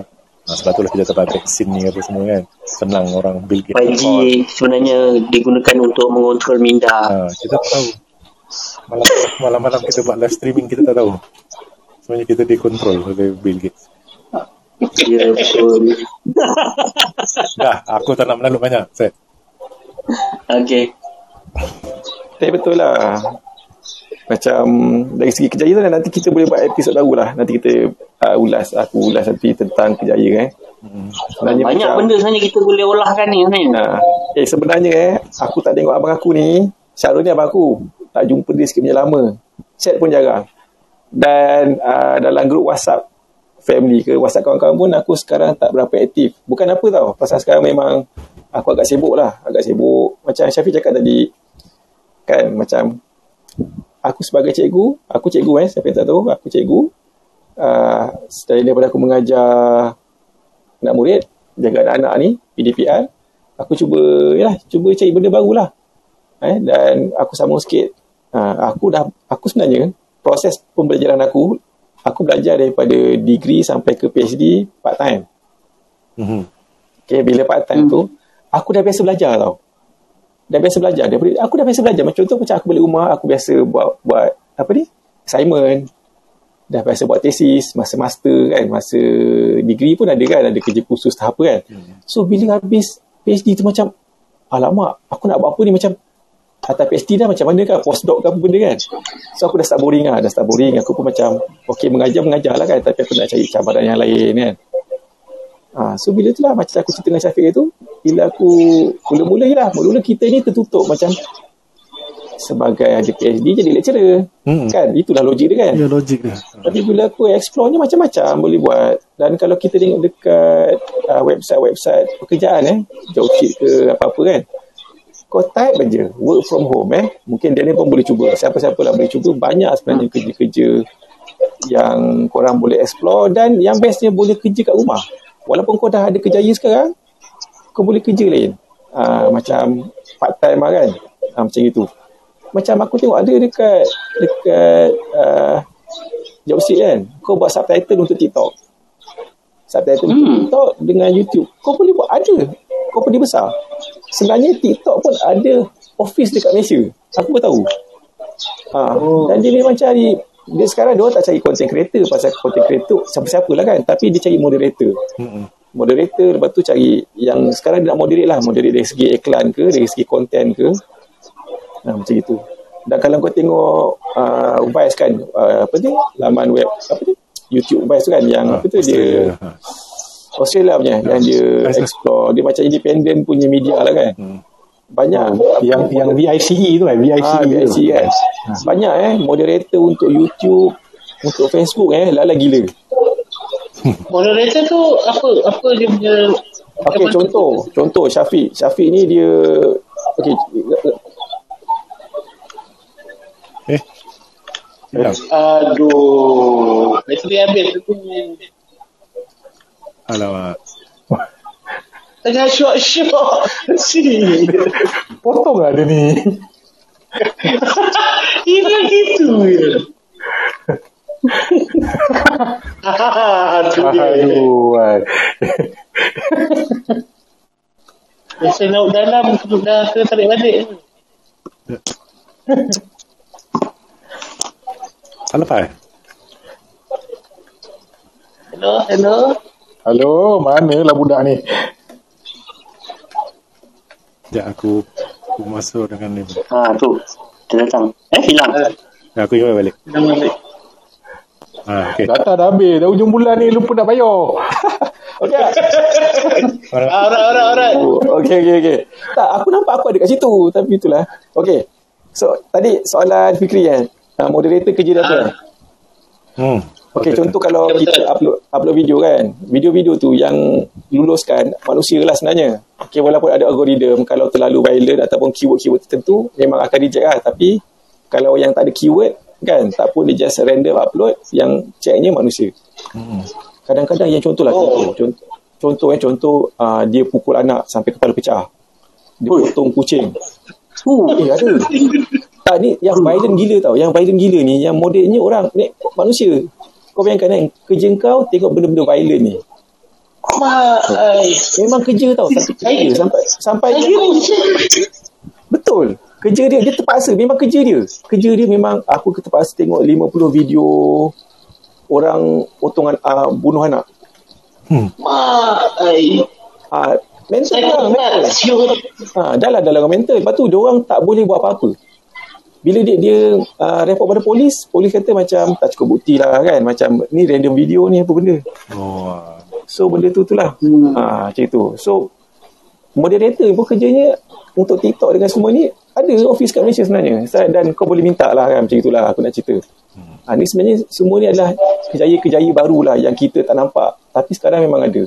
Ha, sebab tu lah kita dapat vaksin ni apa semua kan. Senang orang Bill Gates 5G sebenarnya digunakan untuk mengontrol minda. Ha, kita tak tahu. Malam malam-malam kita buat live streaming kita tak tahu. Sebenarnya kita dikontrol oleh Bill Gates ya betul dah aku tak nak melalut banyak set okay Tapi betul lah. Macam dari segi kejayaan tu nanti kita boleh buat episod baru lah. Nanti kita uh, ulas, aku ulas nanti tentang kejayaan eh. Sebenarnya banyak macam, benda sebenarnya kita boleh olahkan ni sebenarnya Uh, eh sebenarnya eh, aku tak tengok abang aku ni. Syarul ni abang aku. Tak jumpa dia sikit punya lama. Chat pun jarang. Dan uh, dalam grup WhatsApp family ke WhatsApp kawan-kawan pun aku sekarang tak berapa aktif. Bukan apa tau. Pasal sekarang memang aku agak sibuk lah. Agak sibuk. Macam Syafiq cakap tadi. Kan macam aku sebagai cikgu, aku cikgu eh, siapa yang tak tahu, aku cikgu. Uh, selain daripada aku mengajar anak murid, jaga anak-anak ni, PDPR, aku cuba, ya, cuba cari benda baru lah. Eh, dan aku sambung sikit, uh, aku dah, aku sebenarnya, proses pembelajaran aku, aku belajar daripada degree sampai ke PhD part time. mm-hmm. Okay, bila part time tu, aku dah biasa belajar tau. Dah biasa belajar. Daripada, aku dah biasa belajar. Macam contoh macam aku balik rumah, aku biasa buat, buat apa ni? Assignment. Dah biasa buat tesis, masa master kan, masa degree pun ada kan, ada kerja khusus tahap apa kan. So, bila habis PhD tu macam, alamak, aku nak buat apa ni macam, atas PhD dah macam mana kan, postdoc ke apa benda kan. So, aku dah start boring lah, dah start boring. Aku pun macam, okay, mengajar, mengajar lah kan, tapi aku nak cari cabaran yang lain kan. Ha, so bila tu lah macam aku cerita dengan Syafiq tu bila aku mula-mula je lah mula-mula kita ni tertutup macam sebagai ada PhD jadi lecturer. Hmm. kan? Itulah logik dia kan? Ya logik dia. Tapi bila aku explore ni macam-macam boleh buat. Dan kalau kita tengok dekat uh, website-website pekerjaan eh Jobsheet ke apa-apa kan kau type je work from home eh. Mungkin dia ni pun boleh cuba. Siapa-siapa lah boleh cuba banyak sebenarnya kerja-kerja yang korang boleh explore dan yang bestnya boleh kerja kat rumah. Walaupun kau dah ada kerjaya sekarang kau boleh kerja lain. Uh, macam part time lah kan. Uh, macam itu. Macam aku tengok ada dekat dekat uh, Jobseat kan. Kau buat subtitle untuk TikTok. Subtitle untuk Hmm. TikTok dengan YouTube. Kau boleh buat ada. Company besar sebenarnya TikTok pun ada office dekat Malaysia. Aku pun tahu. Ha, Oh. dan dia memang cari dia sekarang dia orang tak cari content creator pasal content creator siapa-siapa lah kan. Tapi dia cari moderator. Mm-mm. moderator lepas tu cari yang sekarang dia nak moderate lah. Moderate dari segi iklan ke dari segi konten ke. Nah, macam itu dan kalau kau tengok uh, Vice kan uh, apa ni laman web apa ni YouTube Vice tu kan yang apa tu dia Australia. Ha. Australia punya yang dia Vice explore. Dia macam independent punya media lah kan. Hmm. banyak. Yang yang VICE tu kan, VICE. ah, tu. VIC kan. Banyak eh. Moderator untuk YouTube untuk Facebook eh. Lala gila. Moderator tu apa apa dia punya Okey, contoh, contoh Syafiq. Syafiq ni dia okey, eh? Aduh, bateri habis tu. Alamak Tengah syok-syok. Si. Potong lah dia ni. Ini gitu je. Aduh. Biasa laut dalam dah kena tarik balik. tak lepas eh? Hello, hello. Halo, mana lah budak ni? Sekejap aku aku masuk dengan ni ha tu dia datang eh hilang Ah, Ya, aku ingat balik Dah balik. Ha, okay. Data dah habis. Dah hujung bulan ni lupa nak bayar. Okey. Ah, Alright, alright, alright. Okey okey okey. Tak, aku nampak aku ada kat situ tapi itulah. Okey. So, tadi soalan Fikri kan. Uh, moderator kerja apa? Ah. Hmm. Okey, contoh kalau kita upload upload video kan. Video-video tu yang luluskan manusia lah sebenarnya. Okey, walaupun ada algoritma kalau terlalu violent ataupun keyword-keyword tertentu memang akan reject lah. Tapi kalau yang tak ada keyword kan, tak pun dia just random upload yang checknya manusia. Hmm. Kadang-kadang yang contoh lah Oh. contoh. Contoh, contoh eh contoh uh, dia pukul anak sampai kepala pecah. Dia Oi. potong kucing. Uh, Eh ada. Tak ni yang violent gila tau. Yang violent gila ni yang modelnya orang ni manusia. Kau bayangkan kan kerja kau tengok benda-benda violent ni. Mak, ai. Memang kerja tau tapi kerja sampai sampai betul. Kerja dia dia terpaksa memang kerja dia. Kerja dia memang aku terpaksa tengok 50 video orang potongan uh, bunuh anak. Mak, ai. Ah mental lah, mental. Ha, dah lah dalam mental. Lepas tu, orang tak boleh buat apa-apa. Bila dia dia uh, report pada polis, polis kata macam tak cukup bukti lah kan. Macam ni random video ni apa benda. Oh. So benda tu tu lah. Hmm. Ha, macam tu. So moderator pun kerjanya untuk TikTok dengan semua ni ada office kat Malaysia sebenarnya. Dan kau boleh minta lah kan macam itulah aku nak cerita. Ha, ni sebenarnya semua ni adalah kejaya-kejaya baru lah yang kita tak nampak. Tapi sekarang memang ada.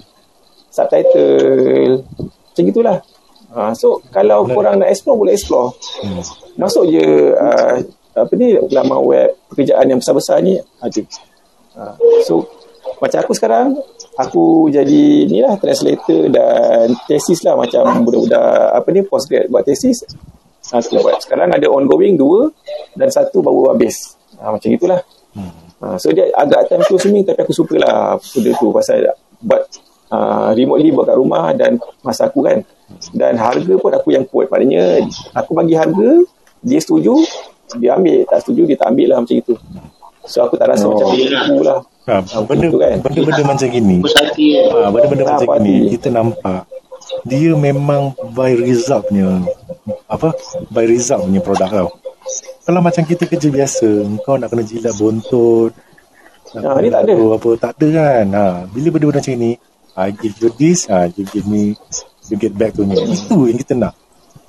Subtitle. Macam itulah. Ha, so kalau korang nak explore boleh explore. Hmm. Masuk je uh, apa ni laman web pekerjaan yang besar-besar ni ada. Ha, so macam aku sekarang aku jadi ni lah translator dan tesis lah macam budak-budak apa ni postgrad buat tesis aku buat. Sekarang ada ongoing dua dan satu baru habis. Ha, macam itulah. Ha, so dia agak time consuming tapi aku suka lah benda tu. Pasal buat uh, remotely buat kat rumah dan masa aku kan. Dan harga pun aku yang quote maknanya aku bagi harga dia setuju dia ambil. Tak setuju dia tak ambil lah macam itu. So aku tak rasa Oh. macam aku lah. Ha, benda, Betul kan? benda-benda macam gini. ha, benda-benda Ah, macam gini kita nampak dia memang by result punya apa? By result punya produk tau. Kalau macam kita kerja biasa kau nak kena jilat bontot nak Ah, ni tak ada. apa tak ada kan? Ha, bila benda-benda macam ni I give you this ha, you give me you get back to me. Itu yang kita nak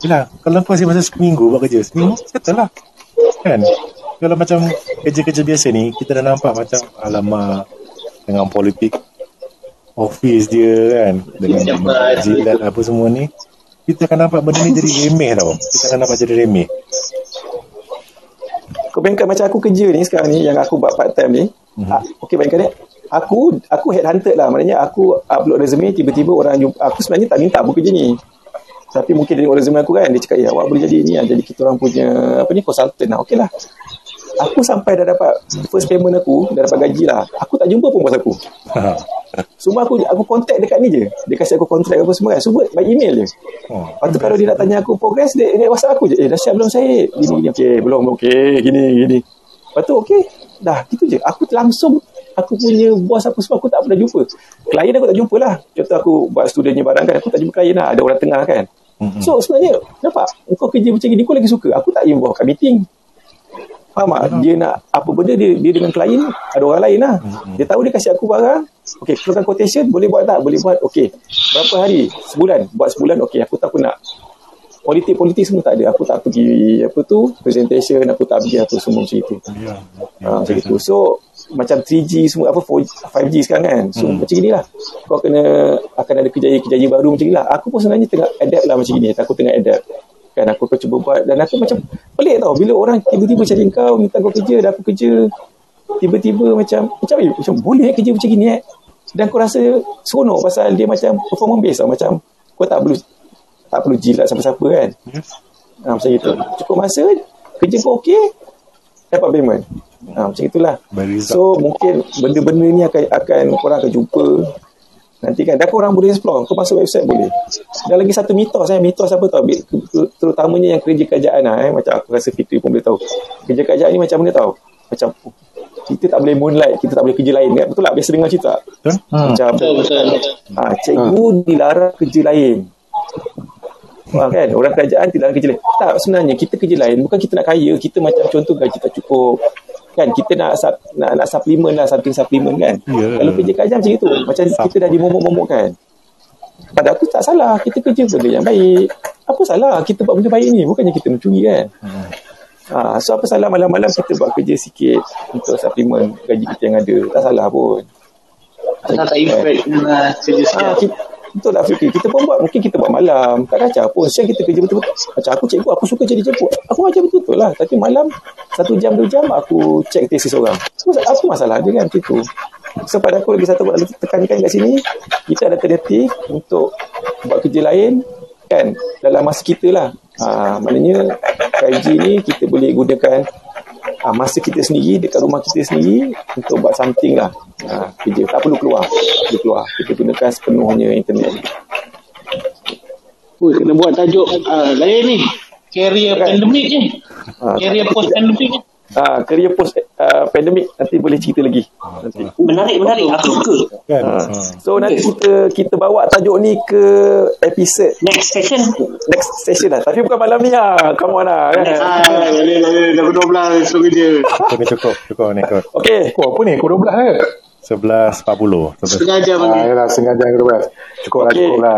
Yelah, kalau kau asyik masa seminggu buat kerja seminggu settle lah. Kan? Kalau macam kerja-kerja biasa ni kita dah nampak macam alamak dengan politik office dia kan? Dengan jilat apa? semua ni kita akan nampak benda ni jadi remeh tau. Kita akan nampak jadi remeh. Kau bayangkan macam aku kerja ni sekarang ni yang aku buat part time ni mm-hmm. ah, okey bayangkan ni aku aku headhunted lah. Maknanya aku upload resume tiba-tiba orang jumpa aku sebenarnya tak minta buat kerja ni tapi mungkin tengok resume aku kan dia cakap ya awak boleh jadi ni lah jadi kita orang punya apa ni consultant lah okey lah aku sampai dah dapat first payment aku dah dapat gaji lah aku tak jumpa pun bos aku semua aku aku contact dekat ni je dia kasih aku kontrak apa semua kan semua by email je oh. Lepas tu kalau dia nak tanya aku progress dia, dia WhatsApp aku je. Eh dah siap belum saya? Gini gini. Okey, belum okey, gini gini. Lepas tu okey. Dah gitu je. Aku langsung aku punya bos apa semua aku tak pernah jumpa. Klien aku tak jumpa lah. Contoh aku buat studentnya barang kan aku tak jumpa klien lah. Ada orang tengah kan. So sebenarnya nampak kau kerja macam gini kau lagi suka. Aku tak involve kat meeting. Faham tak? Dia nak apa benda dia, dia dengan klien ada orang lain lah. Dia tahu dia kasih aku barang. Okey, keluarkan quotation boleh buat tak? Boleh buat. Okey. Berapa hari? Sebulan. Buat sebulan. Okey, aku tak aku nak politik-politik semua tak ada. Aku tak pergi apa tu presentation, aku tak pergi apa semua macam itu. ya, Ha, macam itu. So macam 3G semua apa 4G, 5G sekarang kan. So hmm. macam inilah. Kau kena akan ada kejaya-kejaya baru macam inilah. Aku pun sebenarnya tengah adapt lah macam ni. Aku tengah adapt. Kan aku akan cuba buat dan aku macam pelik tau bila orang tiba-tiba cari kau minta kau kerja dan aku kerja tiba-tiba macam macam eh, macam boleh eh kerja macam gini eh dan kau rasa seronok pasal dia macam performance based tau macam kau tak perlu tak perlu jilat siapa-siapa kan Yes. ha, macam itu cukup masa kerja kau okey dapat payment ha, macam itulah. So mungkin benda-benda ni akan akan korang akan jumpa. Nanti kan dan korang boleh explore. Kau masuk website boleh. Dan lagi satu mitos eh. Mitos apa tau? Terutamanya yang kerja kerajaan lah eh. Macam aku rasa Fitri pun boleh tahu. Kerja kerajaan ni macam mana tau? Macam oh, kita tak boleh moonlight kita tak boleh kerja lain kan? Betul tak? Biasa dengar cerita. Hmm. macam Betul, betul. ha, cikgu dilarang kerja lain. Faham kan? Orang kerajaan tidak kerja lain. Tak, sebenarnya kita kerja lain. Bukan kita nak kaya. Kita macam contoh gaji tak cukup. Kan kita nak sub, nak, nak suplemen lah something suplemen kan. Ya. kalau kerja kat jam macam itu. Macam kita dah dimomok-momok kan. Pada aku tak salah kita kerja benda yang baik. Apa salah kita buat benda baik ni? Bukannya kita mencuri kan? Ha, so apa salah malam-malam kita buat kerja sikit untuk suplemen gaji kita yang ada? Tak salah pun. Tak tak effect lah kerja Ah, siap. kita, betul lah Fikri. Kita pun buat, mungkin kita buat malam. Tak kacau pun. Siang kita kerja betul-betul. Macam aku cikgu, aku suka jadi jemput. Aku ajar betul-betul lah. Tapi malam, satu jam, dua jam, aku cek tesis orang. So, apa masalah dia kan macam tu. So, pada aku lagi satu buat tekankan kat sini, kita ada alternatif untuk buat kerja lain kan dalam masa kita lah. Ha, maknanya KG ni kita boleh gunakan ha, masa kita sendiri dekat rumah kita sendiri untuk buat something lah. Ha, kerja tak perlu keluar. Perlu keluar. Kita gunakan sepenuhnya internet. Ui, kena buat tajuk uh, lain ni. Career pandemic ni. Ha, Career post pandemic ni. Ha, career post uh, pandemic nanti boleh cerita lagi. Nanti. Menarik, menarik. Aku suka. Kan? Ha. Ha. So nanti kita kita bawa tajuk ni ke episod Next session. next session lah. Tapi bukan malam ni lah. Come on lah. Kan? Ah, boleh, boleh. Dah 12 so kerja. Cukup cukup. Cukup ni kot. Okay. Oh, apa ni? Pukul 12 ke? 11.40. Setengah jam Ah, yalah, ke 12. Cukup lah, Okey. cukup lah.